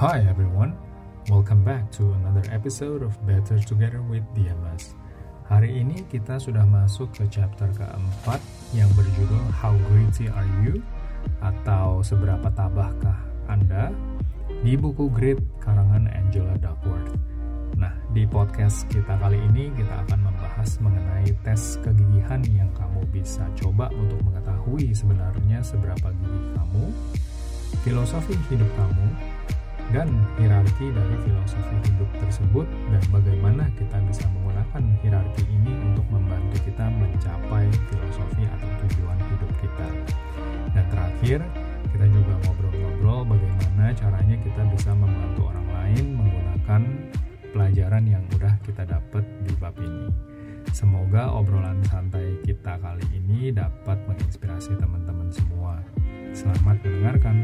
Hi everyone, welcome back to another episode of Better Together with DMS. Hari ini kita sudah masuk ke chapter keempat yang berjudul How Gritty Are You? atau Seberapa Tabahkah Anda? di buku Grit karangan Angela Duckworth. Nah, di podcast kita kali ini kita akan membahas mengenai tes kegigihan yang kamu bisa coba untuk mengetahui sebenarnya seberapa gigih kamu, filosofi hidup kamu, dan hierarki dari filosofi hidup tersebut dan bagaimana kita bisa menggunakan hierarki ini untuk membantu kita mencapai filosofi atau tujuan hidup kita. Dan terakhir, kita juga ngobrol-ngobrol bagaimana caranya kita bisa membantu orang lain menggunakan pelajaran yang udah kita dapat di bab ini. Semoga obrolan santai kita kali ini dapat menginspirasi teman-teman semua. Selamat mendengarkan.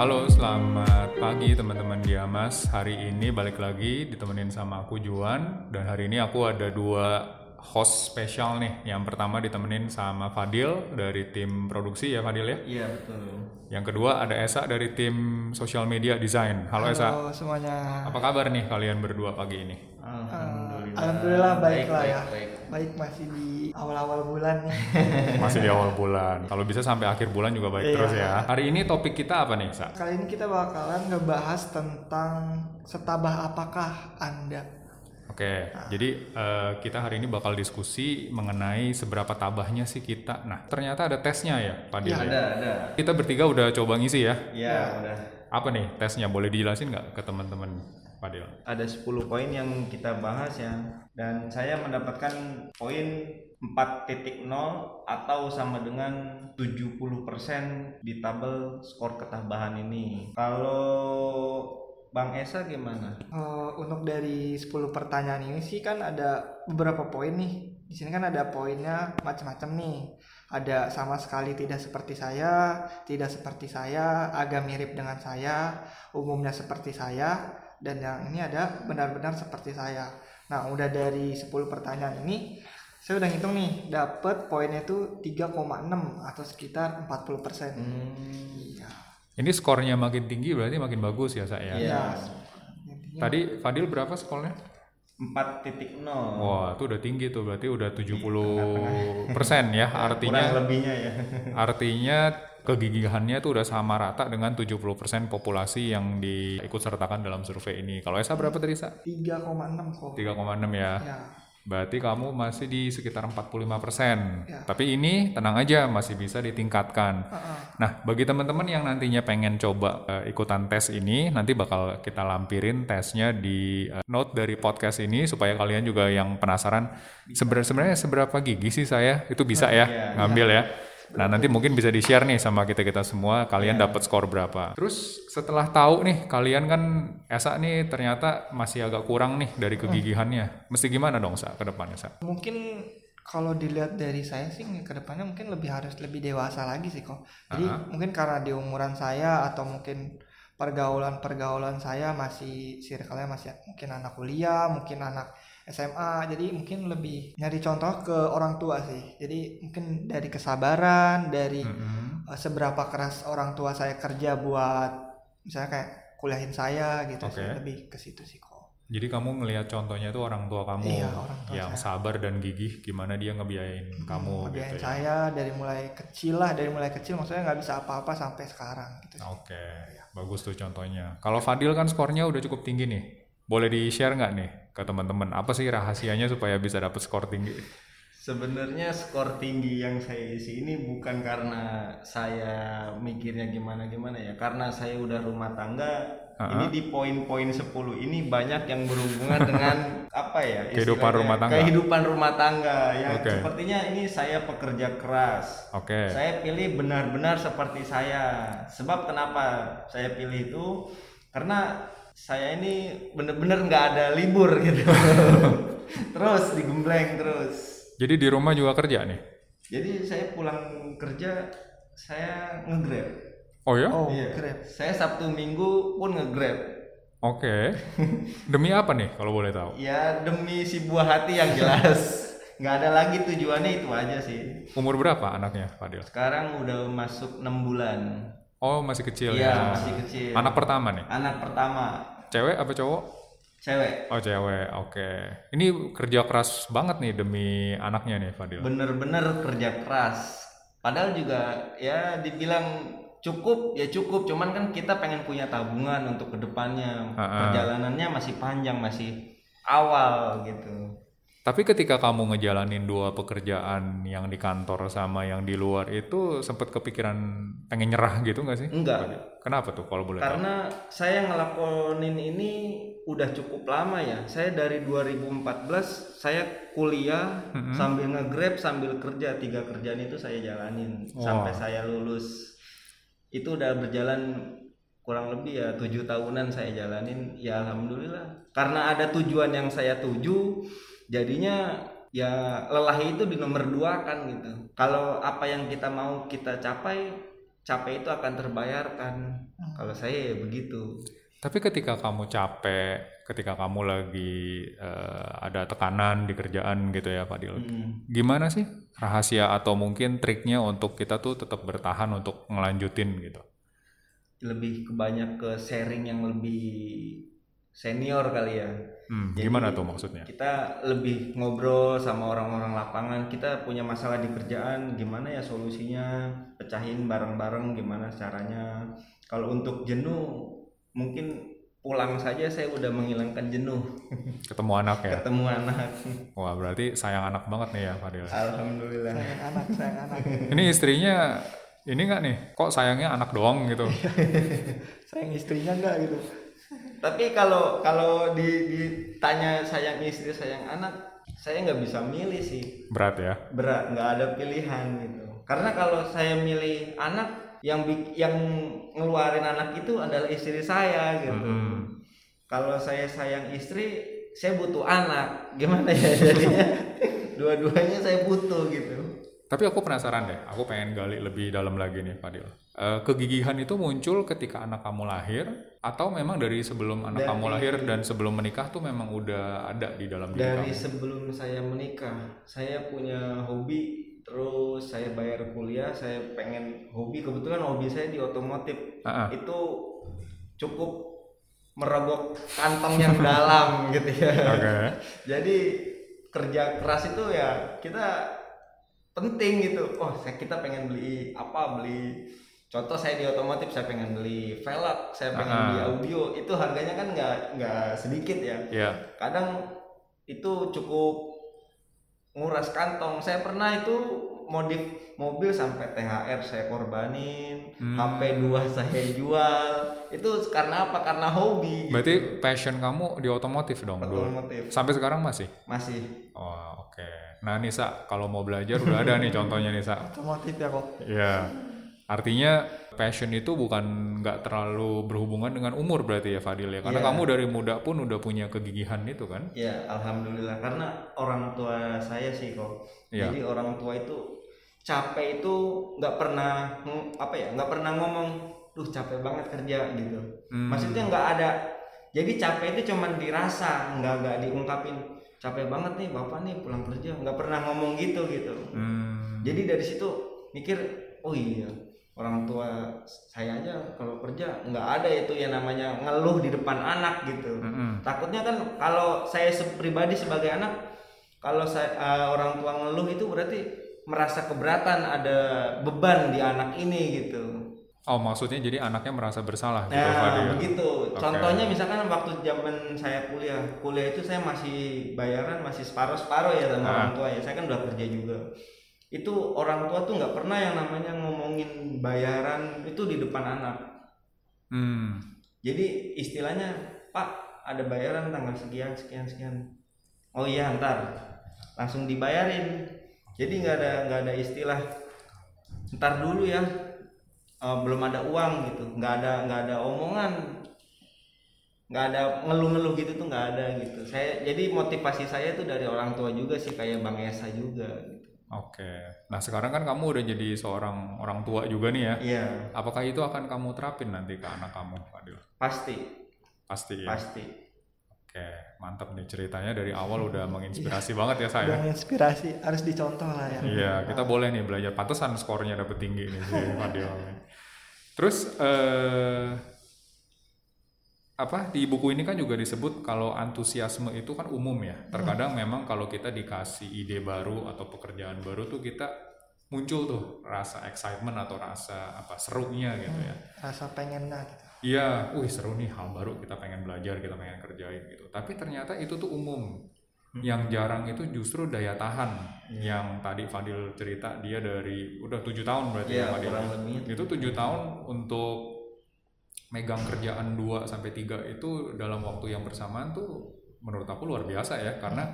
Halo, selamat pagi teman-teman Diamas. Hari ini balik lagi ditemenin sama aku Juan dan hari ini aku ada dua host spesial nih. Yang pertama ditemenin sama Fadil dari tim produksi ya Fadil ya. Iya betul. Yang kedua ada Esa dari tim social media design. Halo, Esa. Halo semuanya. Apa kabar nih kalian berdua pagi ini? Alhamdulillah. Alhamdulillah baik, lah ya. baik. Baik masih di awal-awal bulan nih. Masih di awal bulan. Kalau bisa sampai akhir bulan juga baik Iya. terus ya. Hari ini topik kita apa nih, Sa? Kali ini kita bakalan ngebahas tentang setabah apakah Anda. Oke, jadi eh, kita hari ini bakal diskusi mengenai seberapa tabahnya sih kita. Nah, ternyata ada tesnya ya, Fadil. Iya, ya? Ada ada. Kita bertiga udah coba ngisi ya. Iya udah. Apa nih tesnya? Boleh dijelasin nggak ke teman-teman Fadil? Ada 10 poin yang kita bahas ya. Dan saya mendapatkan poin 4.0 atau sama dengan 70% di tabel skor ketabahan ini. Kalau Bang Esa gimana? Eh, untuk dari 10 pertanyaan ini sih kan ada beberapa poin nih. Di sini kan ada poinnya macam-macam nih. Ada sama sekali tidak seperti saya, tidak seperti saya, agak mirip dengan saya, umumnya seperti saya, dan yang ini ada benar-benar seperti saya. Nah, udah dari 10 pertanyaan ini, saya udah ngitung nih, dapat poinnya itu 3,6 atau sekitar 40%. Iya. Ini skornya makin tinggi berarti makin bagus ya, saya. Iya. Intinya Tadi Fadil berapa skornya? 4.0. Wah, itu udah tinggi tuh, berarti udah 70 persen ya. Artinya Kurang lebihnya ya. Artinya kegigihannya tuh udah sama rata dengan 70% populasi yang diikut sertakan dalam survei ini. Kalau Esa berapa tadi, Sa? 3,6 kok. 3,6 ya. Ya. Berarti kamu masih di sekitar 45%. Ya. Tapi ini tenang aja masih bisa ditingkatkan. Heeh. Nah, bagi teman-teman yang nantinya pengen coba eh, ikutan tes ini, nanti bakal kita lampirin tesnya di eh, note dari podcast ini supaya kalian juga yang penasaran sebenarnya seberapa gigi sih saya itu bisa ya Iya, ngambil ya. Nah, nanti mungkin bisa di-share nih sama kita-kita semua kalian dapat skor berapa. Terus setelah tahu nih kalian kan Esa nih ternyata masih agak kurang nih dari kegigihannya. Mesti gimana dong Sa ke depannya Sa? Mungkin kalau dilihat dari saya sih ke depannya mungkin lebih harus lebih dewasa lagi sih kok. Jadi Aha. mungkin karena di umuran saya atau mungkin pergaulan-pergaulan saya masih circle-nya masih mungkin anak kuliah, mungkin anak SMA. Jadi mungkin lebih nyari contoh ke orang tua sih. Jadi mungkin dari kesabaran, dari Mm-mm. eh, seberapa keras orang tua saya kerja buat misalnya kayak kuliahin saya gitu sih. Oke. Lebih ke situ sih kok. Jadi kamu ngelihat contohnya itu orang tua kamu Iya, orang tua yang saya. sabar dan gigih gimana dia ngebiayain kamu Ngebiayain gitu ya. saya dari mulai kecil lah dari mulai kecil maksudnya nggak bisa apa-apa sampai sekarang gitu sih. Oke, bagus tuh contohnya. Kalau Fadil kan skornya udah cukup tinggi nih. Boleh di-share nggak nih ke teman-teman? Apa sih rahasianya supaya bisa dapet skor tinggi? Sebenarnya skor tinggi yang saya isi ini bukan karena saya mikirnya gimana-gimana ya, karena saya udah rumah tangga. Ha-ha. Ini di poin-poin 10 ini banyak yang berhubungan dengan apa ya? Kehidupan rumah tangga. Kehidupan rumah tangga yang Oke. sepertinya ini saya pekerja keras. Oke. Saya pilih benar-benar seperti saya. Sebab kenapa saya pilih itu? Karena saya ini bener-bener nggak ada libur gitu. terus digembleng terus. Jadi di rumah juga kerja nih? Jadi saya pulang kerja saya nge-grab. Oh ya? Oh, Iya. Grab. Saya Sabtu Minggu pun nge-grab. Oke. Demi apa nih kalau boleh tahu? Ya demi si buah hati yang jelas. nggak ada lagi tujuannya itu aja sih. Umur berapa anaknya, Fadil? Sekarang udah masuk 6 bulan. Oh, masih kecil Iya, ya. masih kecil. Anak pertama nih. Anak pertama, Cewek apa cowok? cewek. Oh, cewek. Oke. Ini kerja keras banget nih demi anaknya nih, Fadil. Bener-bener kerja keras. Padahal juga ya dibilang cukup ya cukup. Cuman kan kita pengen punya tabungan untuk ke depannya. Ha-ha. Perjalanannya masih panjang, masih awal gitu. Tapi ketika kamu ngejalanin dua pekerjaan yang di kantor sama yang di luar itu sempat kepikiran pengen nyerah gitu nggak sih? Enggak. Kenapa tuh kalau boleh tahu? Karena saya ngelakonin ini udah cukup lama ya. Saya dari 2014 saya kuliah Mhm. sambil nge-grab sambil kerja tiga kerjaan itu saya jalanin Wah. sampai saya lulus. Itu udah berjalan kurang lebih ya tujuh tahunan saya jalanin. Ya alhamdulillah. Karena ada tujuan yang saya tuju, jadinya ya lelah itu di nomor dua kan gitu. Kalau apa yang kita mau kita capai, capai itu akan terbayarkan. Kalau saya ya begitu. Tapi ketika kamu capek, ketika kamu lagi eh, ada tekanan di kerjaan gitu ya, Fadil. Mm. Gimana sih rahasia atau mungkin triknya untuk kita tuh tetap bertahan untuk ngelanjutin gitu? Lebih kebanyak ke sharing yang lebih senior kali ya. Hmm, Jadi, gimana tuh maksudnya? Kita lebih ngobrol sama orang-orang lapangan. Kita punya masalah di kerjaan, gimana ya solusinya? Pecahin bareng-bareng gimana caranya? Kalau untuk jenuh, mungkin pulang saja saya udah menghilangkan jenuh. Ketemu anak ya? Ketemu anak. Wah, berarti sayang anak banget nih ya, Fadil. Alhamdulillah. sayang anak sayang anak Ini istrinya ini nggak nih? Kok sayangnya anak doang gitu? sayang istrinya enggak gitu Tapi kalau kalau di, ditanya sayang istri sayang anak, saya nggak bisa milih sih. Berat ya? Berat, nggak ada pilihan gitu. Karena kalau saya milih anak, yang yang ngeluarin anak itu adalah istri saya gitu. Mm-mm. Kalau saya sayang istri, saya butuh anak. Gimana ya jadinya? Dua-duanya saya butuh gitu. Tapi aku penasaran deh, aku pengen gali lebih dalam lagi nih, Fadil. Eh, kegigihan itu muncul ketika anak kamu lahir, atau memang dari sebelum anak Dari- kamu lahir dan sebelum menikah tuh memang udah ada di dalam diri Dari kamu? sebelum saya menikah, saya punya hobi. Terus saya bayar kuliah, saya pengen hobi. Kebetulan hobi saya di otomotif. Ah. Itu cukup merogoh kantong yang dalam gitu ya. Oke. Jadi kerja keras itu ya kita penting gitu. Oh, saya kita pengen beli apa? Beli contoh saya di otomotif saya pengen beli velg, saya pengen Ah. beli audio. Itu harganya kan nggak nggak sedikit ya. Ya. Kadang itu cukup nguras kantong. Saya pernah itu modif mobil sampai THR saya korbanin, Hmm. HP 2 saya jual. Itu karena apa? Karena hobi. gitu. Berarti passion kamu di otomotif dong dulu. otomotif Sampai sekarang masih? masih Oh, oke. Nah, Nisa, kalau mau belajar udah ada nih contohnya Nisa. otomotif ya kok Iya. Artinya passion itu bukan nggak terlalu berhubungan dengan umur berarti ya Fadil ya. Karena Iya. kamu dari muda pun udah punya kegigihan itu kan? Ya, alhamdulillah karena orang tua saya sih kok. Iya. Jadi orang tua itu capek itu nggak pernah apa ya, nggak pernah ngomong, "Duh, capek banget kerja" gitu. Hmm. Maksudnya nggak ada. Jadi capek itu cuman dirasa, nggak nggak diungkapin. Capek banget nih bapak nih pulang kerja, nggak pernah ngomong gitu gitu. Hmm. Jadi dari situ mikir, oh iya orang tua saya aja kalau kerja nggak ada itu yang namanya ngeluh di depan anak gitu Mm-mm. takutnya kan kalau saya pribadi sebagai anak kalau saya eh, orang tua ngeluh itu berarti merasa keberatan ada beban di anak ini gitu Oh, maksudnya jadi anaknya merasa bersalah gitu nah Fadil. begitu Oke. contohnya misalkan waktu zaman saya kuliah kuliah itu saya masih bayaran masih separuh separuh ya sama Ah. orang tua ya saya kan udah kerja juga itu orang tua tuh nggak pernah yang namanya ngomongin bayaran itu di depan anak Hmm. Jadi istilahnya, Pak, ada bayaran tanggal sekian, sekian, sekian. Oh iya, ntar langsung dibayarin. Jadi nggak ada nggak ada istilah ntar dulu ya, eh, belum ada uang gitu, nggak ada nggak ada omongan, nggak ada ngeluh-ngeluh gitu tuh nggak ada gitu. Saya jadi motivasi saya tuh dari orang tua juga sih kayak Bang Esa juga. Gitu. Oke. Nah, sekarang kan kamu udah jadi seorang orang tua juga nih ya. Iya, Apakah itu akan kamu terapin nanti ke anak kamu, Fadil? pasti. pasti ya. pasti Oke, mantap nih ceritanya dari awal udah menginspirasi banget ya saya. udah inspirasi harus dicontoh lah ya Iya, kita boleh nih belajar. Pantesan skornya dapet tinggi nih si Fadil. Terus eh, apa di buku ini kan juga disebut kalau antusiasme itu kan umum ya. Terkadang memang kalau kita dikasih ide baru atau pekerjaan baru tuh kita muncul tuh rasa excitement atau rasa apa serunya gitu ya. rasa pengennya gitu Iya, wih seru nih hal baru kita pengen belajar, kita pengen kerjain gitu. Tapi ternyata itu tuh umum. Yang jarang itu justru daya tahan. Yang tadi Fadil cerita dia dari udah tujuh tahun berarti Iya, ya Fadil. Itu tujuh tahun untuk megang kerjaan 2 sampai 3 itu dalam waktu yang bersamaan tuh menurut aku luar biasa ya karena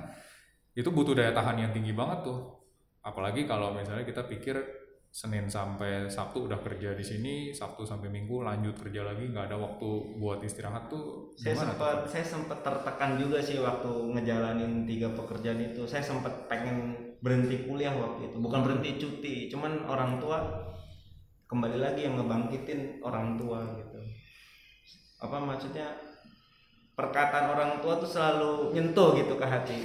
itu butuh daya tahan yang tinggi banget tuh. Apalagi kalau misalnya kita pikir Senin sampai Sabtu udah kerja di sini, Sabtu sampai Minggu lanjut kerja lagi, nggak ada waktu buat istirahat tuh saya sempat saya sempat tertekan juga sih waktu ngejalanin tiga pekerjaan itu. Saya sempat pengen berhenti kuliah waktu itu. Bukan berhenti cuti. Cuman orang tua kembali lagi yang ngebangkitin orang tua gitu. Apa maksudnya? Perkataan orang tua tuh selalu nyentuh gitu ke hati.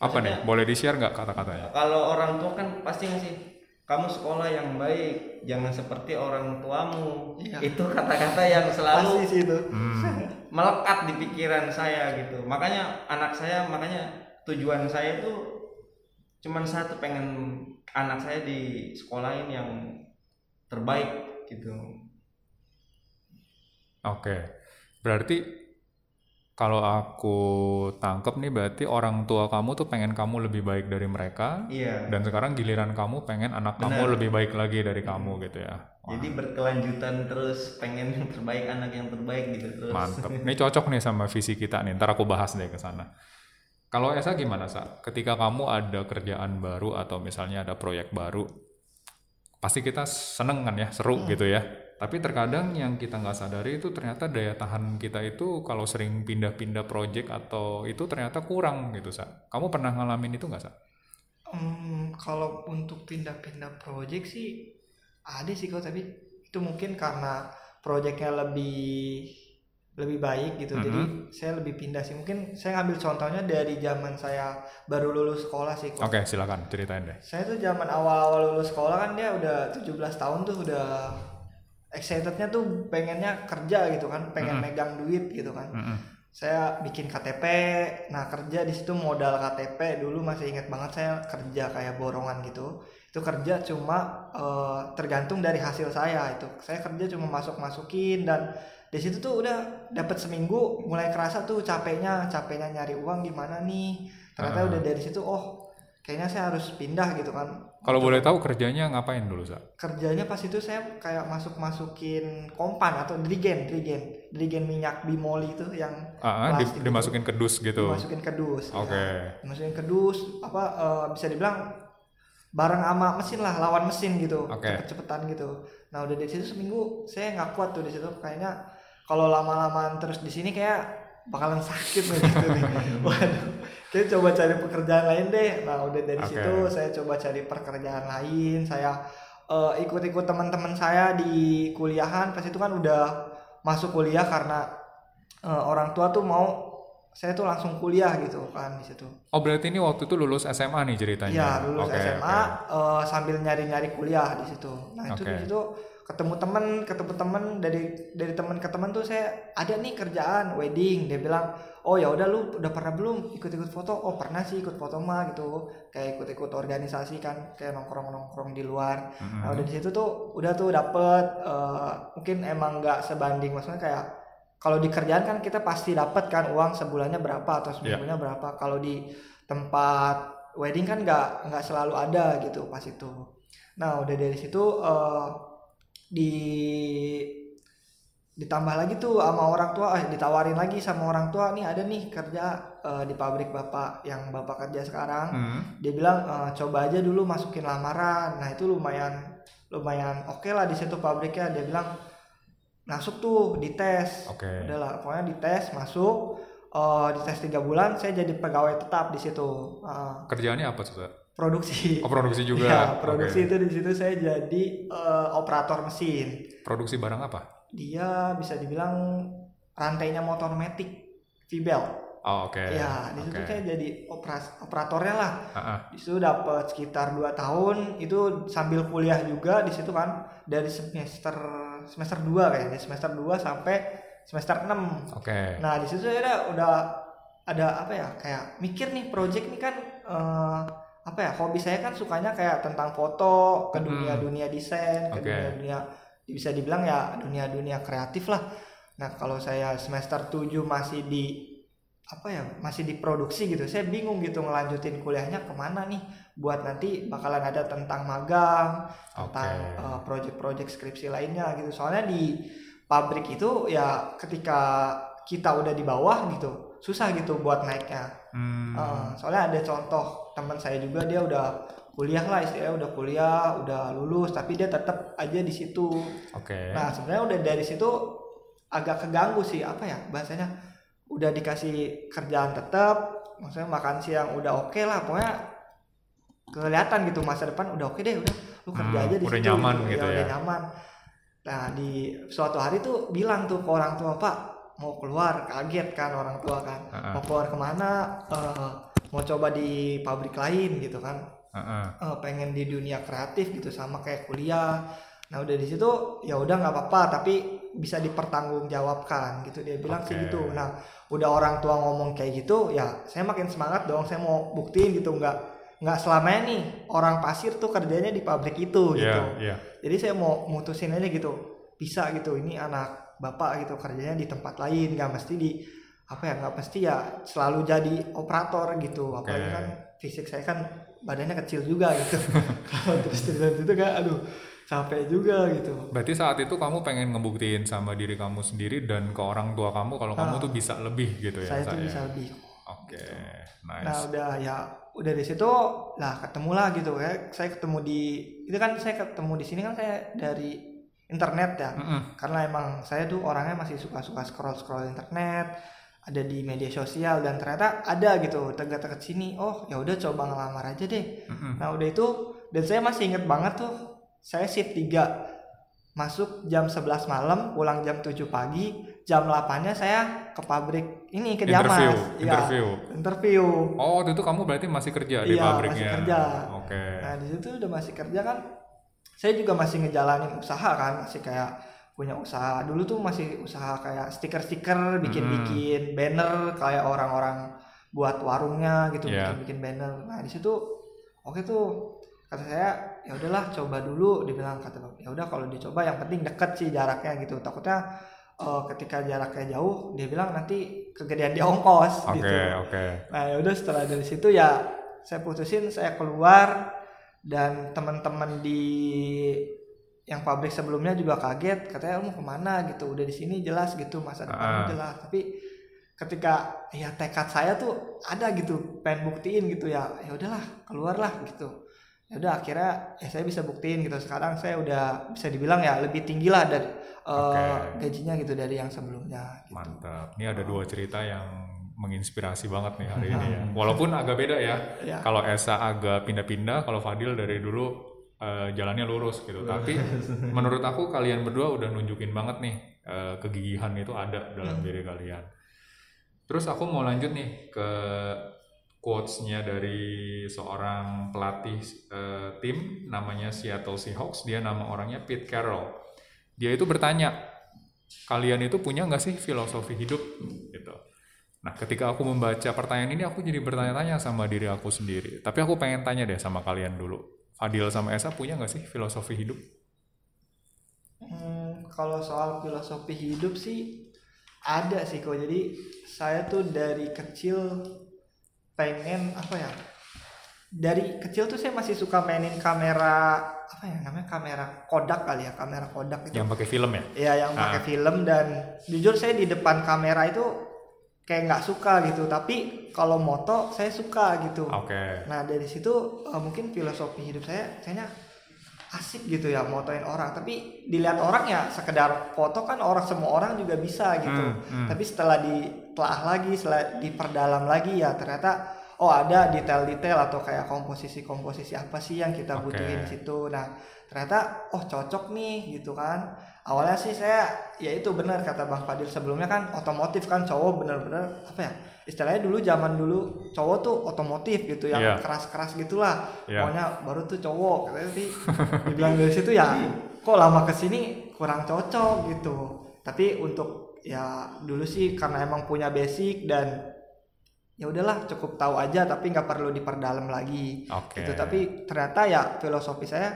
Apa Maksudnya, nih? Boleh di-share nggak kata-katanya? kalau orang tua kan pasti ngasih kamu sekolah yang baik jangan seperti orang tuamu. Iya. itu kata-kata yang selalu pasti sih itu. Hmm, melekat di pikiran saya gitu. Makanya anak saya makanya tujuan saya itu cuman satu pengen anak saya di sekolahin yang terbaik gitu. Oke, berarti kalau aku tangkep nih berarti orang tua kamu tuh pengen kamu lebih baik dari mereka, iya dan sekarang giliran kamu pengen anak kamu Benar. lebih baik lagi dari kamu gitu ya. Wah, jadi berkelanjutan terus pengen yang terbaik anak yang terbaik gitu terus mantep. Ini cocok nih sama visi kita nih. Ntar aku bahas deh ke sana. Kalau Esa gimana sa? Ketika kamu ada kerjaan baru atau misalnya ada proyek baru, pasti kita seneng kan ya, seru gitu ya. Tapi terkadang yang kita nggak sadari itu ternyata daya tahan kita itu kalau sering pindah-pindah project atau itu ternyata kurang gitu sa. Kamu pernah ngalamin itu nggak sa? Hmm, kalau untuk pindah-pindah project sih ada sih kok tapi itu mungkin karena projectnya lebih lebih baik gitu jadi Mhm. saya lebih pindah sih mungkin saya ngambil contohnya dari zaman saya baru lulus sekolah sih Oke silakan ceritain deh. saya tuh zaman awal-awal lulus sekolah kan dia udah 17 tahun tuh udah excitednya tuh pengennya kerja gitu kan pengen Mhm. megang duit gitu kan Mm-mm. saya bikin KTP nah kerja di situ modal KTP dulu masih ingat banget saya kerja kayak borongan gitu itu kerja cuma eh, tergantung dari hasil saya itu saya kerja cuma masuk masukin dan di situ tuh udah dapat seminggu mulai kerasa tuh capeknya capeknya nyari uang gimana nih ternyata Ah. udah dari situ oh kayaknya saya harus pindah gitu kan Kalau boleh tahu kerjanya ngapain dulu sa? kerjanya pas itu saya kayak masuk masukin kompan atau drigen drigen drigen minyak bimoli itu yang Ah, di- dimasukin ke dus gitu. dimasukin ke dus ya. Oke. dimasukin ke dus apa eh, bisa dibilang bareng sama mesin lah lawan mesin gitu Oke. cepet-cepetan gitu nah udah dari situ seminggu saya nggak kuat tuh di situ kayaknya kalau lama-lamaan terus di sini kayak bakalan sakit nih gitu nih waduh kayak coba cari pekerjaan lain deh nah udah dari Oke. situ saya coba cari pekerjaan lain saya eh, ikut-ikut teman-teman saya di kuliahan pas itu kan udah masuk kuliah karena eh, orang tua tuh mau saya tuh langsung kuliah gitu kan di situ. Oh berarti ini waktu itu lulus SMA nih ceritanya? Iya lulus Oke, SMA oke. eh, sambil nyari-nyari kuliah di situ. Nah itu Oke. di situ ketemu temen, ketemu temen dari dari teman ke teman tuh saya ada nih kerjaan wedding. Dia bilang, oh ya udah lu udah pernah belum ikut-ikut foto? Oh pernah sih ikut foto mah gitu. Kayak ikut-ikut organisasi kan, kayak nongkrong-nongkrong di luar. Mm-mm. Nah udah di situ tuh udah tuh dapet eh, mungkin emang nggak sebanding maksudnya kayak kalau di kerjaan kan kita pasti dapat kan uang sebulannya berapa atau Iya. seminggunya berapa. Kalau di tempat wedding kan nggak nggak selalu ada gitu pas itu. Nah udah dari situ eh, di ditambah lagi tuh sama orang tua eh ditawarin lagi sama orang tua nih ada nih kerja eh, di pabrik bapak yang bapak kerja sekarang. Hmm. dia bilang "Eh, coba aja dulu masukin lamaran. Nah itu lumayan lumayan oke lah di situ pabriknya. Dia bilang masuk tuh dites. Oke. udahlah pokoknya dites masuk. Eh dites tiga bulan saya jadi pegawai tetap di situ. Eh, Kerjaannya apa tuh? Produksi Oh produksi juga. ya produksi Oke. itu di situ saya jadi eh, operator mesin Produksi barang apa? dia bisa dibilang rantainya motor metik V-belt. Oh, oke. Ya, di situ Oke. saya jadi operas, operatornya lah. Ah, ah. Di situ dapat sekitar 2 tahun, itu sambil kuliah juga di situ kan dari semester semester 2 kayaknya, semester 2 sampai semester 6. Oke. Nah, di situ saya udah, udah ada apa ya? Kayak mikir nih project nih kan eh, apa ya? Hobi saya kan sukanya kayak tentang foto, ke Mm-mm. dunia-dunia desain, ke Oke. dunia-dunia bisa dibilang ya dunia-dunia kreatif lah. Nah, kalau saya semester 7 masih di apa ya masih diproduksi gitu saya bingung gitu ngelanjutin kuliahnya ke mana nih buat nanti bakalan ada tentang magang tentang Oke. eh, project-project skripsi lainnya gitu soalnya di pabrik itu ya ketika kita udah di bawah gitu susah gitu buat naiknya Hmm. Eh, soalnya ada contoh teman saya juga dia udah kuliah lah istilahnya udah kuliah udah lulus tapi dia tetap aja di situ Oke. Nah sebenarnya udah dari situ agak keganggu sih apa ya bahasanya udah dikasih kerjaan tetap maksudnya makan siang udah oke lah pokoknya kelihatan gitu masa depan udah oke deh udah lu kerja Hmm, aja di udah situ nyaman gitu, gitu udah ya. nyaman nah di suatu hari tuh bilang tuh ke orang tua pak mau keluar kaget kan orang tua kan. Ah, ah. mau keluar ke mana? Eh, mau coba di pabrik lain gitu kan. Ah, ah. eh, pengen di dunia kreatif gitu sama kayak kuliah. Nah udah di situ ya udah nggak apa-apa tapi bisa dipertanggungjawabkan gitu. Dia bilang sih Oke. gitu. Nah udah orang tua ngomong kayak gitu ya saya makin semangat dong saya mau buktiin gitu. Nggak nggak selamanya nih orang pasir tuh kerjanya di pabrik itu Iya, gitu. iya. jadi saya mau mutusin aja gitu. Bisa gitu ini anak bapak gitu kerjanya di tempat lain nggak mesti di apa ya nggak mesti ya selalu jadi operator gitu apalagi Oke. kan fisik saya kan badannya kecil juga gitu kalau terus terus itu kan aduh capek juga gitu Berarti saat itu kamu pengen ngebuktiin sama diri kamu sendiri dan ke orang tua kamu kalau kamu Ah. tuh bisa lebih gitu ya. saya tuh saya. bisa lebih Oke, nah nice. udah ya udah di situ lah ketemu lah gitu ya saya ketemu di itu kan saya ketemu di sini kan saya dari internet ya Mm-mm. karena emang saya tuh orangnya masih suka-suka scroll-scroll internet ada di media sosial dan ternyata ada gitu tegak-tegak sini oh ya udah coba ngelamar aja deh Mm-mm. nah udah itu dan saya masih inget banget tuh saya shift 3 masuk jam 11 malam pulang jam 7 pagi jam 8 nya saya ke pabrik ini ke Interview, Diamas Iya, interview. interview Oh, waktu itu kamu berarti masih kerja di Iya, pabriknya. masih kerja. Oke. Nah di situ udah masih kerja kan, saya juga masih ngejalanin usaha kan, masih kayak punya usaha. Dulu tuh masih usaha kayak stiker-stiker, bikin-bikin banner kayak orang-orang buat warungnya gitu, Iya. bikin-bikin banner. Nah di situ oke tuh kata saya ya udahlah coba dulu dibilang kata ya udah kalau dicoba yang penting deket sih jaraknya gitu takutnya eh, ketika jaraknya jauh dia bilang nanti kegedean di ongkos Oke, gitu oke. Nah ya udah setelah dari situ ya saya putusin saya keluar dan teman-teman di yang pabrik sebelumnya juga kaget katanya "Lu mau ke mana gitu udah di sini jelas gitu masa depan jelas tapi ketika ya tekad saya tuh ada gitu pengen buktiin gitu ya ya udahlah keluarlah gitu ya udah akhirnya ya saya bisa buktiin gitu sekarang saya udah bisa dibilang ya lebih tinggi lah dari eh, Oke. gajinya gitu dari yang sebelumnya gitu. Mantap. Ini ada dua cerita yang menginspirasi banget nih hari ini ya. Walaupun agak beda ya. Ya. Kalau Esa agak pindah-pindah, kalau Fadil dari dulu eh, jalannya lurus gitu. Tapi menurut aku kalian berdua udah nunjukin banget nih eh, kegigihan itu ada dalam diri kalian. Terus aku mau lanjut nih ke quotes-nya dari seorang pelatih eh, tim namanya Seattle Seahawks. Dia nama orangnya Pete Carroll. Dia itu bertanya, kalian itu punya nggak sih filosofi hidup gitu. Nah, ketika aku membaca pertanyaan ini, aku jadi bertanya-tanya sama diri aku sendiri. Tapi aku pengen tanya deh sama kalian dulu. Fadil sama Esa punya nggak sih filosofi hidup? Hmm, kalau soal filosofi hidup sih ada sih kok. Jadi saya tuh dari kecil pengen apa ya? Dari kecil tuh saya masih suka mainin kamera apa ya namanya kamera Kodak kali ya, kamera Kodak itu. Yang pakai film ya? Ya yang pakai Ah. film dan jujur saya di depan kamera itu kayak nggak suka gitu. Tapi kalau moto saya suka gitu. Oke. Nah dari situ eh, mungkin filosofi hidup saya kayaknya asik gitu ya motoin orang. Tapi dilihat orang ya sekedar foto kan orang semua orang juga bisa gitu. Hmm, hmm. Tapi setelah ditelaah lagi, setelah diperdalam lagi ya ternyata oh ada detail-detail atau kayak komposisi-komposisi apa sih yang kita Oke. butuhin di situ. Nah, ternyata oh cocok nih gitu kan. Awalnya sih saya ya itu benar kata Bang Fadil sebelumnya kan otomotif kan cowok bener-bener apa ya istilahnya dulu zaman dulu cowok tuh otomotif gitu yang Iya. keras-keras gitulah Iya. pokoknya baru tuh cowok sih dibilang dari situ ya kok lama ke sini kurang cocok gitu tapi untuk ya dulu sih karena emang punya basic dan ya udahlah cukup tahu aja tapi nggak perlu diperdalam lagi Oke. gitu tapi ternyata ya filosofi saya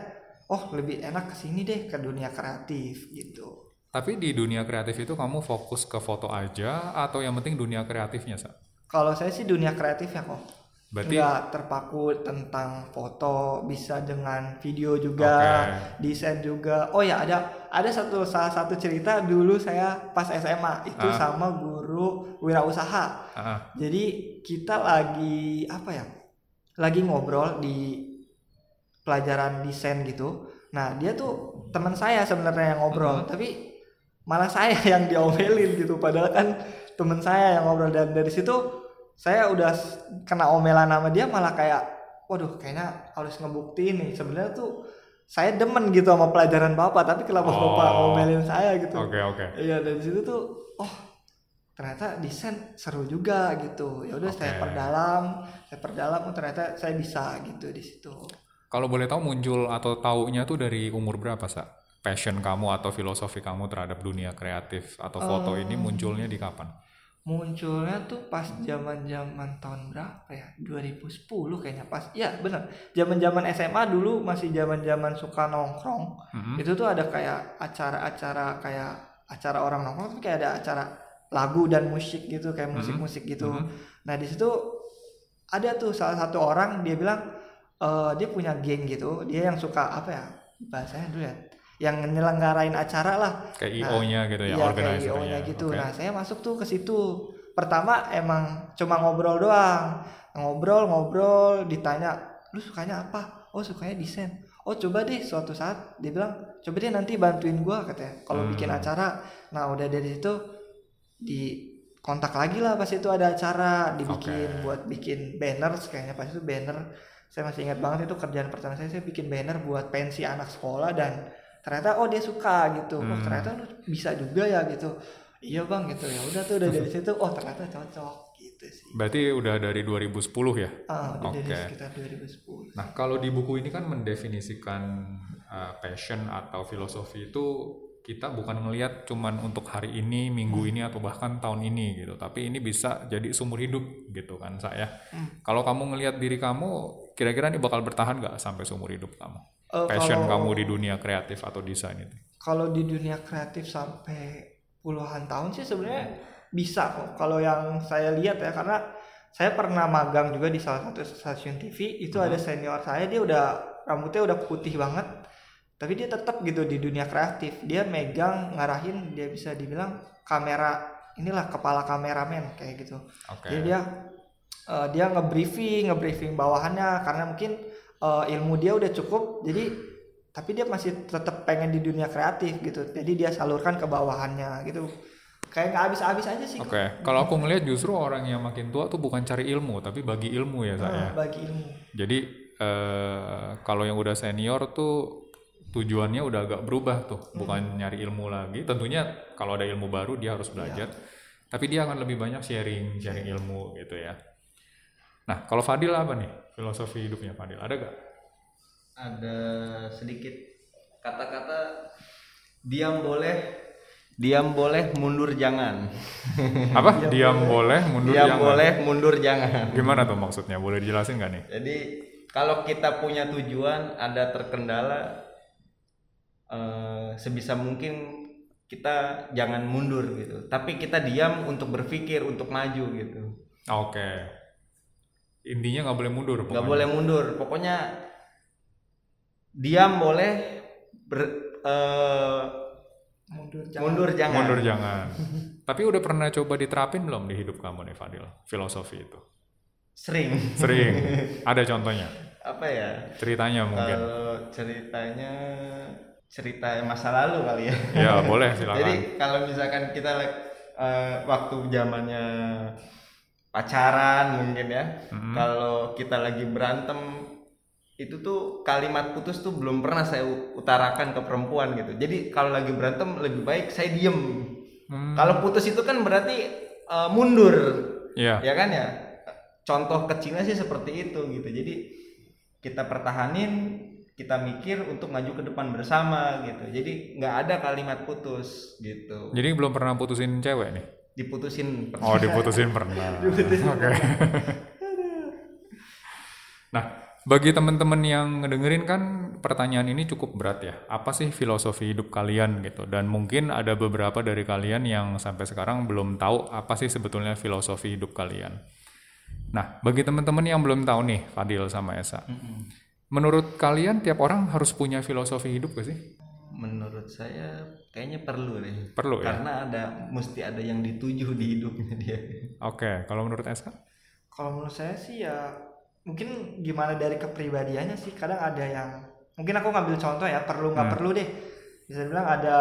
oh lebih enak ke sini deh ke dunia kreatif gitu Tapi di dunia kreatif itu kamu fokus ke foto aja atau yang penting dunia kreatifnya, Sa? kalau saya sih dunia kreatif ya kok Berarti nggak terpaku tentang foto bisa dengan video juga Oke. desain juga oh ya ada ada satu salah satu cerita dulu saya pas SMA itu Ah. sama guru wirausaha Ah, jadi kita lagi apa ya lagi ngobrol di pelajaran desain gitu nah dia tuh teman saya sebenarnya yang ngobrol Mm-hmm. tapi malah saya yang diomelin gitu padahal kan teman saya yang ngobrol dan dari situ saya udah kena omelan sama dia malah kayak waduh kayaknya harus ngebuktiin nih sebenarnya tuh saya demen gitu sama pelajaran bapak tapi kenapa Oh. bapak ngomelin saya gitu Oke, oke. Iya dari situ tuh oh ternyata desain seru juga gitu. Ya udah saya Oke. perdalam, saya perdalam oh, ternyata saya bisa gitu di situ. Kalau boleh tahu muncul atau taunya tuh dari umur berapa, Sa? Passion kamu atau filosofi kamu terhadap dunia kreatif atau foto ini Eh. munculnya di kapan? Munculnya tuh pas zaman-zaman tahun berapa ya? 2010 kayaknya pas. Iya bener. Zaman-zaman SMA dulu masih zaman-zaman suka nongkrong. Mhm. Itu tuh ada kayak acara-acara kayak acara orang nongkrong tapi kayak ada acara lagu dan musik gitu kayak musik-musik gitu. Mhm. Nah di situ ada tuh salah satu orang dia bilang eh, dia punya geng gitu. Dia yang suka apa ya bahasanya dulu ya, yang nyelenggarain acara lah. Kayak Nah, IO-nya gitu ya, kayak organizer-nya. IO-nya gitu. Oke. Nah saya masuk tuh ke situ. Pertama emang cuma ngobrol doang, ngobrol-ngobrol, ditanya lu sukanya apa? Oh sukanya desain. Oh coba deh suatu saat dia bilang coba deh nanti bantuin gua katanya kalau Hmm. bikin acara. Nah udah dari situ di kontak lagi lah pas itu ada acara dibikin Oke. buat bikin banner kayaknya pas itu banner saya masih ingat banget itu kerjaan pertama saya saya bikin banner buat pensi anak sekolah dan ternyata oh dia suka gitu oh Hmm. ternyata lu bisa juga ya gitu iya bang gitu ya udah tuh udah dari situ oh ternyata cocok gitu sih Berarti udah dari 2010 ya? ah udah dari Oke. sekitar 2010 Nah, kalau di buku ini kan mendefinisikan uh, passion atau filosofi itu kita bukan ngelihat cuman untuk hari ini, minggu ini atau bahkan tahun ini gitu, tapi ini bisa jadi sumur hidup gitu kan saya. Hmm. Kalau kamu ngelihat diri kamu, kira-kira ini bakal bertahan nggak sampai seumur hidup kamu? Eh, Passion kalau- kamu di dunia kreatif atau desain itu? kalau di dunia kreatif sampai puluhan tahun sih sebenarnya bisa kok kalau yang saya lihat ya karena saya pernah magang juga di salah satu stasiun TV itu ada senior saya dia udah rambutnya udah putih banget tapi dia tetap gitu di dunia kreatif dia megang ngarahin dia bisa dibilang kamera inilah kepala kameramen kayak gitu Oke. jadi dia eh, dia ngebriefing ngebriefing bawahannya karena mungkin eh, ilmu dia udah cukup jadi tapi dia masih tetap pengen di dunia kreatif gitu. Jadi dia salurkan ke bawahannya gitu. Kayak nggak habis-habis aja sih Oke, kalau aku ngelihat justru orang yang makin tua tuh bukan cari ilmu, tapi bagi ilmu ya saya. Nah, bagi ilmu. Jadi eh, kalau yang udah senior tuh tujuannya udah agak berubah tuh, bukan nyari ilmu lagi. Tentunya kalau ada ilmu baru dia harus belajar, tapi dia akan lebih banyak sharing, sharing ilmu gitu ya. Nah, kalau Fadil apa nih filosofi hidupnya Fadil? Ada gak? ada sedikit kata-kata diam boleh diam boleh mundur jangan Apa? Diam boleh, mundur diam jangan. boleh mundur jangan Gimana tuh maksudnya? Boleh dijelasin nggak nih? jadi kalau kita punya tujuan ada terkendala eh, sebisa mungkin kita jangan mundur gitu tapi kita diam untuk berpikir untuk maju gitu Oke. Intinya nggak boleh mundur. nggak pokoknya. boleh mundur pokoknya diam boleh ber- eh, mundur jangan mundur jangan Mundur jangan. Tapi udah pernah coba diterapin belum di hidup kamu nih Fadil? Filosofi itu. sering Sering. Ada contohnya. apa ya Ceritanya mungkin. kalau ceritanya cerita masa lalu kali ya Ya boleh silakan. jadi kalau misalkan kita like, eh, waktu zamannya pacaran mungkin ya Mm-mm. kalau kita lagi berantem itu tuh kalimat putus tuh belum pernah saya utarakan ke perempuan gitu jadi kalau lagi berantem lebih baik saya diem Hmm. kalau putus itu kan berarti eh, mundur Iya. ya kan ya contoh kecilnya sih seperti itu gitu jadi kita pertahanin kita mikir untuk maju ke depan bersama gitu jadi nggak ada kalimat putus gitu Jadi belum pernah putusin cewek nih? Diputusin Oh diputusin pernah. Oke. nah bagi teman-teman yang ngedengerin kan pertanyaan ini cukup berat ya. Apa sih filosofi hidup kalian gitu? Dan mungkin ada beberapa dari kalian yang sampai sekarang belum tahu apa sih sebetulnya filosofi hidup kalian. Nah bagi teman-teman yang belum tahu nih Fadil sama Esa, menurut kalian tiap orang harus punya filosofi hidup gak sih? Menurut saya kayaknya perlu deh Perlu ya. karena ada mesti ada yang dituju di hidupnya dia Oke, kalau menurut Esa? Kalau menurut saya sih ya mungkin gimana dari kepribadiannya sih kadang ada yang mungkin aku ngambil contoh ya perlu nggak Hmm. perlu deh bisa bilang ada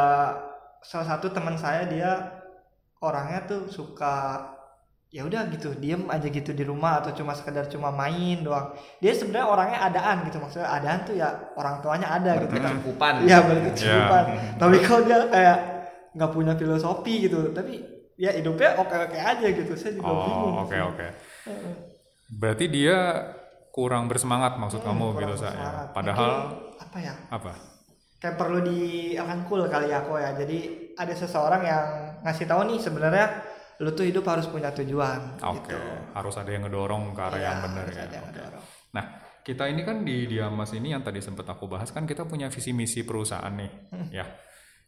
salah satu teman saya dia orangnya tuh suka ya udah gitu diem aja gitu di rumah atau cuma sekedar cuma main doang dia sebenarnya orangnya adaan gitu maksudnya adaan tuh ya orang tuanya ada gitu kan berkecukupan Iya berkecukupan. Tapi kalau dia kayak nggak punya filosofi gitu, tapi ya hidupnya oke oke aja gitu. Saya juga bingung. Oh, oke sih. oke. Berarti dia kurang bersemangat maksud Hmm, kamu gitu saya. Padahal Mungkin apa ya? apa? Kayak perlu dirangkul kali aku ya. Jadi ada seseorang yang ngasih tahu nih sebenarnya lu tuh hidup harus punya tujuan. Oke, Gitu. harus ada yang ngedorong ke arah Iya, yang benar ya. yang ngedorong. Nah, kita ini kan di Diamas ini yang tadi sempat aku bahas kan kita punya visi misi perusahaan nih, Hmm. ya.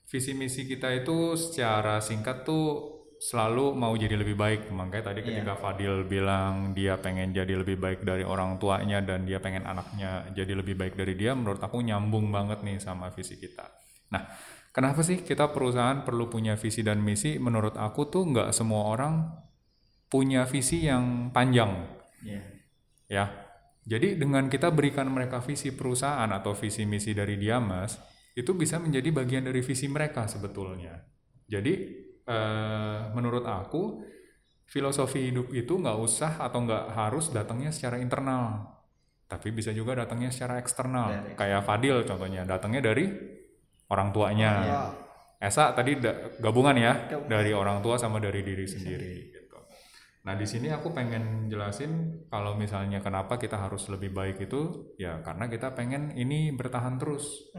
Visi misi kita itu secara singkat tuh selalu mau jadi lebih baik. Makanya tadi ketika Fadil bilang dia pengen jadi lebih baik dari orang tuanya dan dia pengen anaknya jadi lebih baik dari dia, menurut aku nyambung banget nih sama visi kita. Nah, kenapa sih kita perusahaan perlu punya visi dan misi? Menurut aku tuh nggak semua orang punya visi yang panjang Iya. ya. Jadi dengan kita berikan mereka visi perusahaan atau visi misi dari Diamas, itu bisa menjadi bagian dari visi mereka sebetulnya. Jadi eh, menurut aku filosofi hidup itu nggak usah atau nggak harus datangnya secara internal, tapi bisa juga datangnya secara eksternal. Dari Kayak Fadil contohnya, datangnya dari orang tuanya. Ya, Esa tadi da- gabungan ya Gabungan. dari orang tua sama dari diri sendiri gitu. Nah di sini aku pengen jelasin kalau misalnya kenapa kita harus lebih baik itu ya karena kita pengen ini bertahan terus.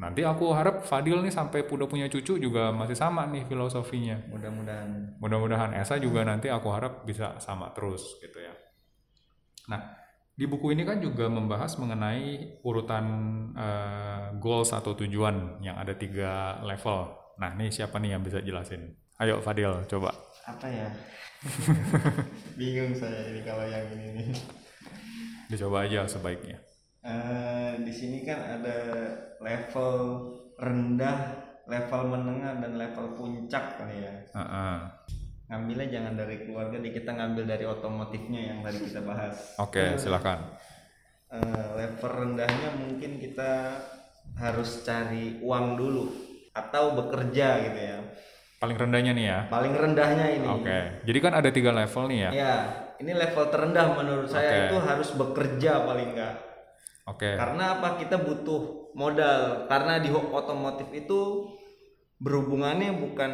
Nanti aku harap Fadil nih sampai udah punya cucu juga masih sama nih filosofinya. mudah-mudahan Mudah-mudahan Esa juga nanti aku harap bisa sama terus gitu ya. Nah, di buku ini kan juga membahas mengenai urutan eh, goals atau tujuan yang ada tiga level. Nah, nih siapa nih yang bisa jelasin? Ayo Fadil, coba. apa ya bingung saya ini kalau yang ini nih Dicoba aja sebaiknya. Eh, di sini kan ada level rendah level menengah dan level puncak kali ya Heeh. Ngambilnya jangan dari keluarga di kita ngambil dari otomotifnya yang tadi kita bahas Oke, silakan. Eh, level rendahnya mungkin kita harus cari uang dulu atau bekerja gitu ya Paling rendahnya nih ya. paling rendahnya ini Oke. Jadi kan ada tiga level nih ya. ya ini level terendah menurut Oke. saya itu harus bekerja paling enggak Oke. karena apa kita butuh modal karena di otomotif itu berhubungannya bukan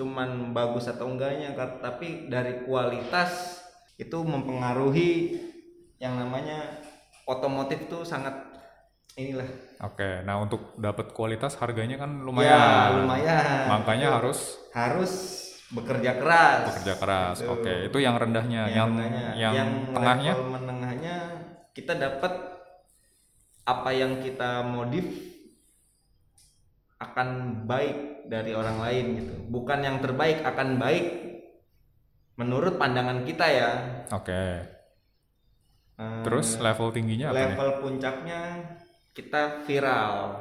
cuman bagus atau enggaknya tapi dari kualitas itu mempengaruhi yang namanya otomotif tuh sangat inilah Oke. Nah, untuk dapat kualitas harganya kan ya lumayan. lumayan Makanya harus harus bekerja keras bekerja keras. Gitu. Oke, itu yang rendahnya. Yang rendahnya. yang, tengahnya level menengahnya kita dapat apa yang kita modif akan baik dari orang lain gitu. Bukan yang terbaik akan baik menurut pandangan kita ya. Oke. Eh, Terus level tingginya apa nih? level puncaknya kita viral.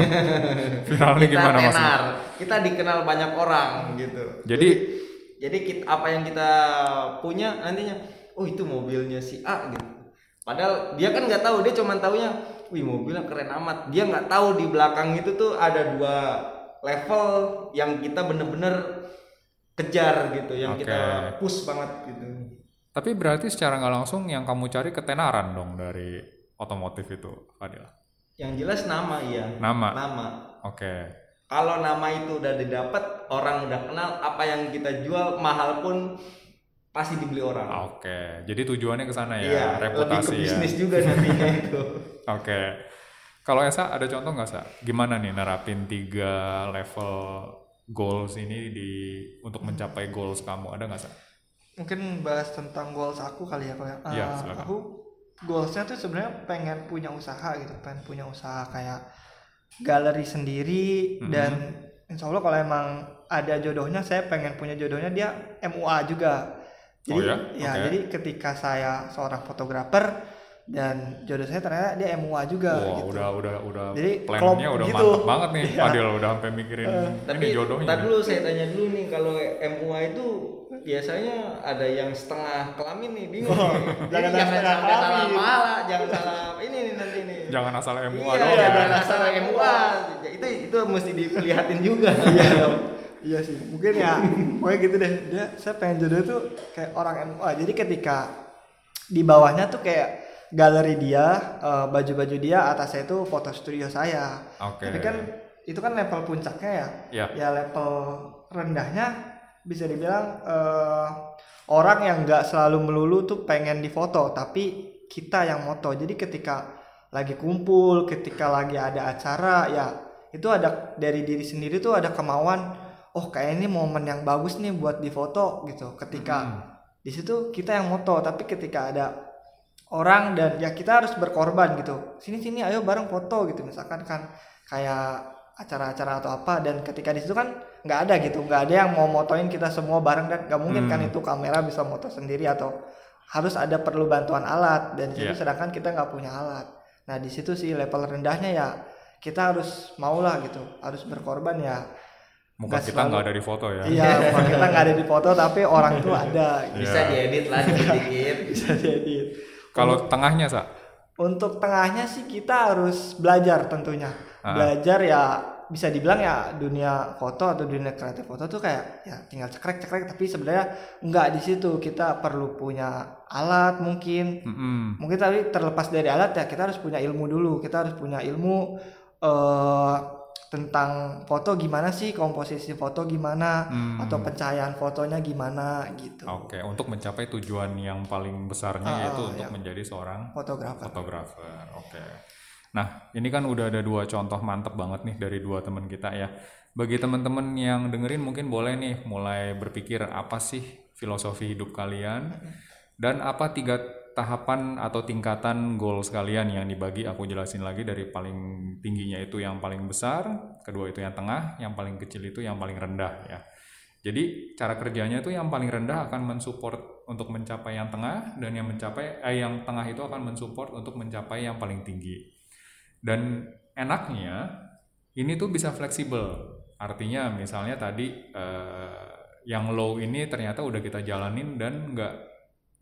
Viral nih kita gimana tenar maksudnya? kita dikenal banyak orang gitu. Jadi jadi kita, apa yang kita punya nantinya oh itu mobilnya si A gitu. Padahal dia kan nggak tahu dia cuma taunya wih mobilnya keren amat. Dia nggak tahu di belakang itu tuh ada dua level yang kita bener-bener kejar gitu yang Oke. kita push banget gitu Tapi berarti secara nggak langsung yang kamu cari ketenaran dong dari otomotif itu, Fadil. Yang jelas nama iya. Nama. Nama. Oke. Kalau nama itu udah didapat, orang udah kenal apa yang kita jual mahal pun pasti dibeli orang. Oke. Jadi tujuannya ke sana ya, iya, reputasi lebih ke ya. bisnis juga nantinya itu. Oke. Kalau Esa ada contoh nggak sa? Gimana nih nerapin tiga level goals ini di untuk mencapai goals kamu ada nggak sa? mungkin bahas tentang goals aku kali ya kalau ya. Silakan. aku goalsnya tuh sebenarnya pengen punya usaha gitu pengen punya usaha kayak galeri sendiri Mhm. dan insya Allah kalau emang ada jodohnya saya pengen punya jodohnya dia MUA juga jadi Oh ya? ya jadi ketika saya seorang fotografer dan jodoh saya ternyata dia MUA juga Wah, gitu udah udah udah Jadi, plannya udah gitu. mantep banget nih, Iya. Fadil udah sampai mikirin Tapi ini jodohnya. ntar dulu saya tanya dulu nih kalau MUA itu biasanya ada yang setengah kelamin nih bingung. Oh, nih. jangan Jadi jangan sampai salah jangan salah ini nih nanti nih. Jangan asal MUA iya, doang. jangan ya. asal MUA. Itu itu mesti dilihatin juga. iya iya sih mungkin ya pokoknya gitu deh dia saya pengen jodoh tuh kayak orang MUA jadi ketika di bawahnya tuh kayak galeri dia eh, baju-baju dia atasnya itu foto studio saya Oke. tapi kan itu kan level puncaknya ya Ya. ya level rendahnya bisa dibilang eh, orang yang nggak selalu melulu tuh pengen difoto tapi kita yang moto jadi ketika lagi kumpul ketika lagi ada acara ya itu ada dari diri sendiri tuh ada kemauan oh kayak ini momen yang bagus nih buat difoto gitu ketika Hmm. di situ kita yang moto tapi ketika ada orang dan ya kita harus berkorban gitu sini sini ayo bareng foto gitu misalkan kan kayak acara-acara atau apa dan ketika di situ kan nggak ada gitu nggak ada yang mau motoin kita semua bareng dan nggak mungkin kan Hmm. itu kamera bisa moto sendiri atau harus ada perlu bantuan alat dan di situ Iya. sedangkan kita nggak punya alat nah di situ sih level rendahnya ya kita harus maulah gitu harus berkorban ya Muka kita nggak ada di foto ya. iya muka kita nggak ada di foto tapi orang tuh ada Bisa Iya. diedit lah dikit. bisa jadi Kalau tengahnya sa? Untuk tengahnya sih kita harus belajar tentunya. Ah. Belajar ya bisa dibilang ya dunia foto atau dunia kreatif foto tuh kayak ya tinggal cekrek-cekrek tapi sebenarnya nggak di situ kita perlu punya alat mungkin Mm-mm. mungkin tadi terlepas dari alat ya kita harus punya ilmu dulu kita harus punya ilmu eh tentang foto gimana sih komposisi foto gimana Hmm. atau pencahayaan fotonya gimana gitu Oke, untuk mencapai tujuan yang paling besarnya Ah, yaitu ah, untuk ya. menjadi seorang fotografer fotografer. Oke. Nah, ini kan udah ada dua contoh mantep banget nih dari dua teman kita ya. Bagi teman-teman yang dengerin mungkin boleh nih mulai berpikir apa sih filosofi hidup kalian dan apa tiga tahapan atau tingkatan goals kalian yang dibagi aku jelasin lagi dari paling tingginya itu yang paling besar, kedua itu yang tengah, yang paling kecil itu yang paling rendah ya. Jadi cara kerjanya itu yang paling rendah akan mensupport untuk mencapai yang tengah dan yang mencapai eh, yang tengah itu akan mensupport untuk mencapai yang paling tinggi. Dan enaknya ini tuh bisa fleksibel. Artinya misalnya tadi eh, yang low ini ternyata udah kita jalanin dan nggak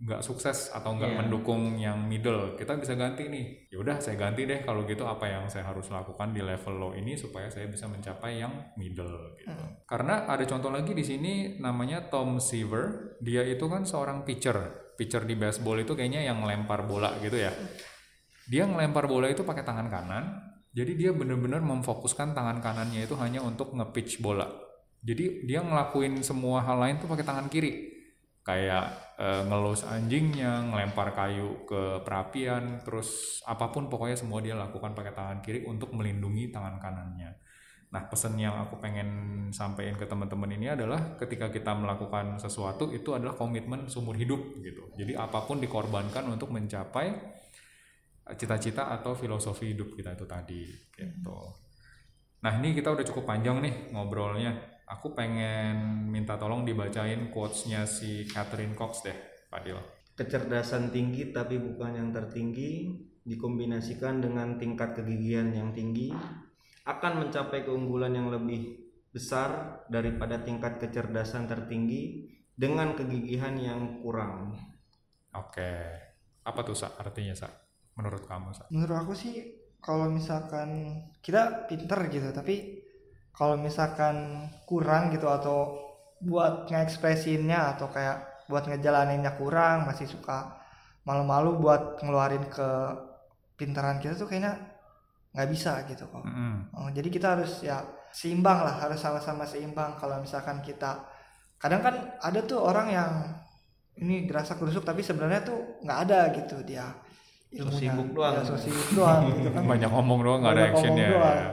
nggak sukses atau nggak Iya. mendukung yang middle kita bisa ganti nih. Ya udah saya ganti deh kalau gitu apa yang saya harus lakukan di level low ini supaya saya bisa mencapai yang middle gitu. Karena ada contoh lagi di sini namanya Tom Seaver. Dia itu kan seorang pitcher. Pitcher di baseball itu kayaknya yang lempar bola gitu ya. Dia ngelempar bola itu pakai tangan kanan. Jadi dia benar-benar memfokuskan tangan kanannya itu hanya untuk nge-pitch bola. Jadi dia ngelakuin semua hal lain tuh pakai tangan kiri kayak eh, ngelus anjingnya, ngelempar kayu ke perapian, terus apa pun pokoknya semua dia lakukan pakai tangan kiri untuk melindungi tangan kanannya. Nah, pesan yang aku pengen sampaikan ke teman-teman ini adalah ketika kita melakukan sesuatu itu adalah komitmen seumur hidup gitu. Jadi apa pun dikorbankan untuk mencapai cita-cita atau filosofi hidup kita itu tadi gitu. Nah, ini kita udah cukup panjang nih ngobrolnya. Aku pengen minta tolong dibacain quotes-nya si Catherine Cox deh, Fadil. Kecerdasan tinggi tapi bukan yang tertinggi dikombinasikan dengan tingkat kegigihan yang tinggi akan mencapai keunggulan yang lebih besar daripada tingkat kecerdasan tertinggi dengan kegigihan yang kurang. Oke. Apa tuh, Sa? Artinya, Sa? Menurut kamu, Sa? menurut aku sih kalau misalkan kita pinter gitu tapi kalau misalkan kurang gitu atau buat ngekspresinnya atau kayak buat ngejalaninnya kurang masih suka malu-malu buat ngeluarin ke pintaran kita tuh kayaknya nggak bisa gitu kok Mm-mm. Oh, jadi kita harus ya seimbang lah harus sama-sama seimbang kalau misalkan kita kadang kan ada tuh orang yang ini gerasa gerusuk tapi sebenarnya tuh nggak ada gitu dia ilmunya sibuk doang. Ya, so sibuk doang gitu kan banyak ngomong doang nggak ada actionnya doang. ya.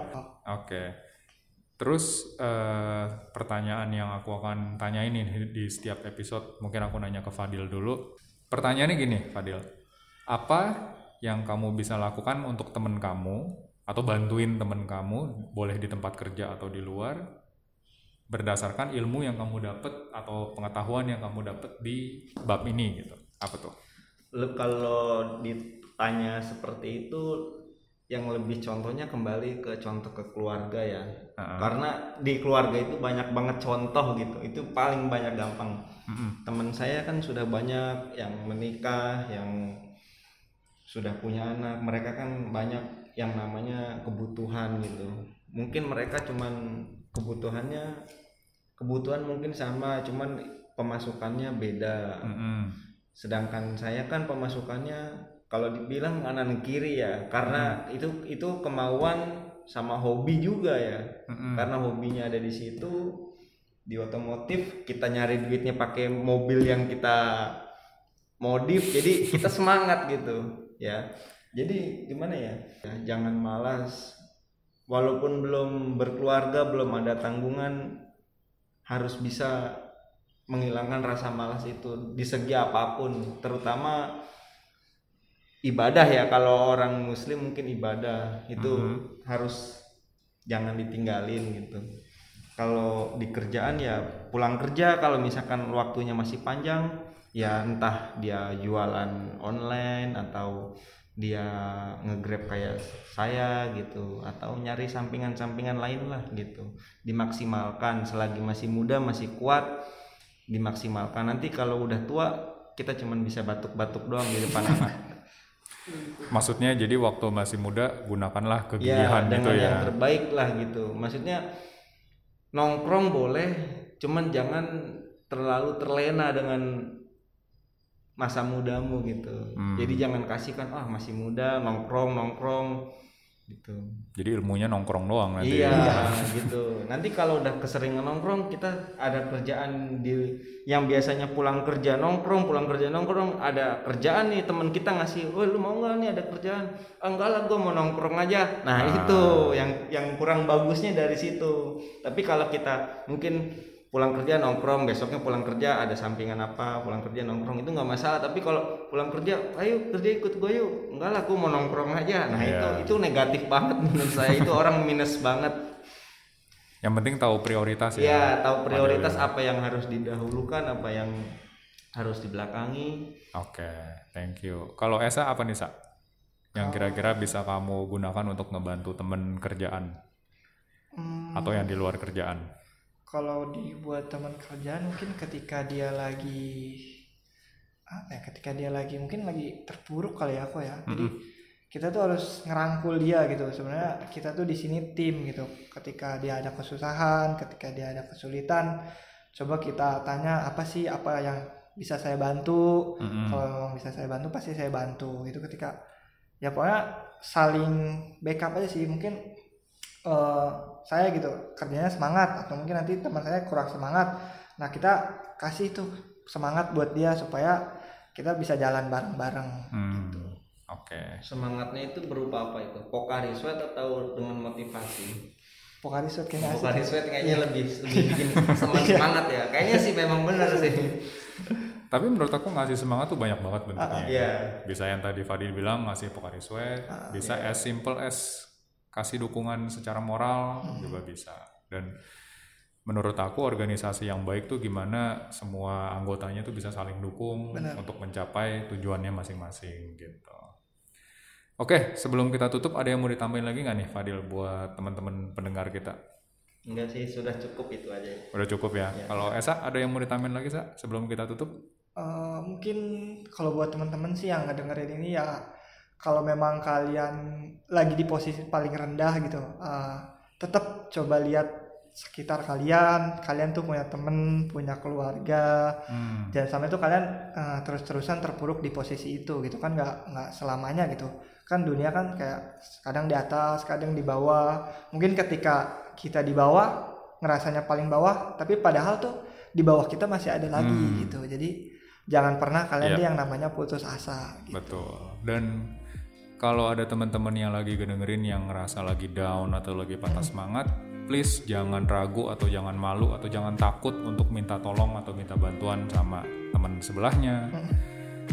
Terus eh, pertanyaan yang aku akan tanya ini di setiap episode, mungkin aku nanya ke Fadil dulu. Pertanyaannya gini, Fadil. Apa yang kamu bisa lakukan untuk temen kamu atau bantuin temen kamu, boleh di tempat kerja atau di luar, berdasarkan ilmu yang kamu dapat atau pengetahuan yang kamu dapat di bab ini gitu. Apa tuh? Kalau ditanya seperti itu yang lebih contohnya kembali ke contoh ke keluarga ya Heeh. karena di keluarga itu banyak banget contoh gitu itu paling banyak gampang Mm-mm. teman saya kan sudah banyak yang menikah yang sudah punya anak mereka kan banyak yang namanya kebutuhan gitu mungkin mereka cuman kebutuhannya kebutuhan mungkin sama cuman pemasukannya beda Mm-mm. sedangkan saya kan pemasukannya kalau dibilang kanan kiri ya karena itu itu kemauan sama hobi juga ya. Mm-mm. karena hobinya ada di situ di otomotif kita nyari duitnya pakai mobil yang kita modif jadi kita semangat gitu ya. Jadi gimana ya? Ya, jangan malas. Walaupun belum berkeluarga belum ada tanggungan harus bisa menghilangkan rasa malas itu di segi apa pun terutama ibadah ya kalau orang muslim mungkin ibadah. Itu Mhm. harus jangan ditinggalin gitu. Kalau di kerjaan ya pulang kerja kalau misalkan waktunya masih panjang ya entah dia jualan online atau dia ngegrab kayak saya gitu atau nyari sampingan-sampingan lain lah gitu. Dimaksimalkan selagi masih muda masih kuat dimaksimalkan. Nanti kalau udah tua kita cuman bisa batuk-batuk doang di depan anak Maksudnya jadi waktu masih muda gunakanlah ya kegigihan gitu dengan ya. yang terbaik lah gitu maksudnya nongkrong boleh cuman jangan terlalu terlena dengan masa mudamu gitu Hmm. jadi jangan kasihkan ah masih muda nongkrong nongkrong gitu Jadi ilmunya nongkrong doang nanti. ya. iya gitu nanti kalau udah keseringan nongkrong kita ada kerjaan di yang biasanya pulang kerja nongkrong pulang kerja nongkrong ada kerjaan nih teman kita ngasih woi lu mau nggak nih ada kerjaan "Ah, enggak lah gue mau nongkrong aja nah Ah. itu yang yang kurang bagusnya dari situ tapi kalau kita mungkin pulang kerja nongkrong. Besoknya pulang kerja ada sampingan apa pulang kerja nongkrong. Itu nggak masalah. Tapi kalau pulang kerja ayo kerja ikut gue yuk. Enggak lah gue mau nongkrong aja. Nah Iya. itu itu negatif banget menurut saya. Itu orang minus banget. Yang penting tahu prioritas ya. ya tahu prioritas apa yang harus didahulukan apa yang harus dibelakangi. Oke, thank you. Kalau Esa apa nih, Sa? Yang kira-kira bisa kamu gunakan untuk ngebantu temen kerjaan? Hmm, atau yang di luar kerjaan? Kalau dibuat teman kerjaan mungkin ketika dia lagi apa ya ketika dia lagi mungkin lagi terpuruk kali ya aku ya. Jadi kita tuh harus ngerangkul dia gitu. Sebenarnya kita tuh di sini tim gitu. Ketika dia ada kesusahan ketika dia ada kesulitan coba kita tanya apa sih apa yang bisa saya bantu? Mm-mm. kalau memang bisa saya bantu pasti saya bantu itu ketika ya pokoknya saling backup aja sih. Mungkin eh, saya gitu kerjanya semangat atau mungkin nanti teman saya kurang semangat. Nah kita kasih tuh semangat buat dia supaya kita bisa jalan bareng-bareng Hmm, Oke. semangatnya itu berupa apa itu? Pokari sweat atau dengan motivasi? Pokari Sweat kayaknya pokari sweat kayaknya lebih lebih bikin semangat semangat ya. Kayaknya sih memang benar sih. Tapi menurut aku ngasih semangat tuh banyak banget bentuknya. Iya. Bisa yang tadi Fadil bilang ngasih Pokari Sweat, bisa as simple as kasih dukungan secara moral juga bisa. Dan menurut aku organisasi yang baik tuh gimana semua anggotanya tuh bisa saling dukung Benar. untuk mencapai tujuannya masing-masing gitu. Oke, sebelum kita tutup ada yang mau ditambahin lagi nggak nih Fadil buat teman-teman pendengar kita? enggak sih sudah cukup itu aja Udah cukup ya. Iya. Kalau Esa ada yang mau ditambahin lagi Sa sebelum kita tutup? Eh, mungkin kalau buat teman-teman sih yang ngedengerin ini ya kalau memang kalian lagi di posisi paling rendah gitu eh, tetap coba lihat sekitar kalian kalian tuh punya temen punya keluarga Hmm. jangan sampai tuh kalian eh, terus-terusan terpuruk di posisi itu gitu kan nggak nggak selamanya gitu kan dunia kan kayak kadang di atas kadang di bawah mungkin ketika kita di bawah ngerasanya paling bawah tapi padahal tuh di bawah kita masih ada lagi Hmm. gitu jadi jangan pernah kalian Yep. tuh yang namanya putus asa gitu. Betul. Dan kalau ada teman-teman yang lagi dengerin yang ngerasa lagi down atau lagi patah semangat, please jangan ragu atau jangan malu atau jangan takut untuk minta tolong atau minta bantuan sama teman sebelahnya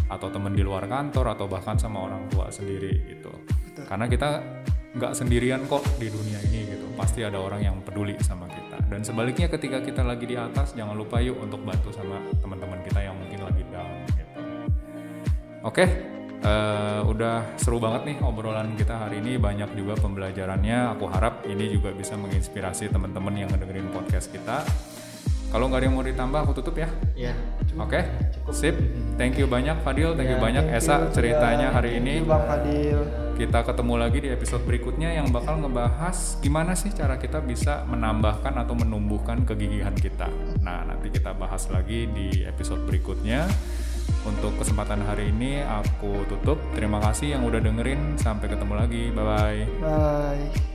atau teman di luar kantor atau bahkan sama orang tua sendiri gitu. Betul. Karena kita nggak sendirian kok di dunia ini gitu. Pasti ada orang yang peduli sama kita. Dan sebaliknya ketika kita lagi di atas, jangan lupa yuk untuk bantu sama teman-teman kita yang mungkin lagi down gitu. Oke, eh, udah seru banget nih obrolan kita hari ini. Banyak juga pembelajarannya. Aku harap ini juga bisa menginspirasi teman-teman yang ngedengerin podcast kita. Kalau nggak ada yang mau ditambah, aku tutup ya. Ya. Oke, sip. Thank you banyak Fadil, thank you Ya, banyak thank Esa you ceritanya juga. hari Thank ini. you, Bang Fadil Kita ketemu lagi di episode berikutnya yang bakal ngebahas gimana sih cara kita bisa menambahkan atau menumbuhkan kegigihan kita. Nah, nanti kita bahas lagi di episode berikutnya. Untuk kesempatan hari ini aku tutup. Terima kasih yang udah dengerin. Sampai ketemu lagi. Bye bye. bye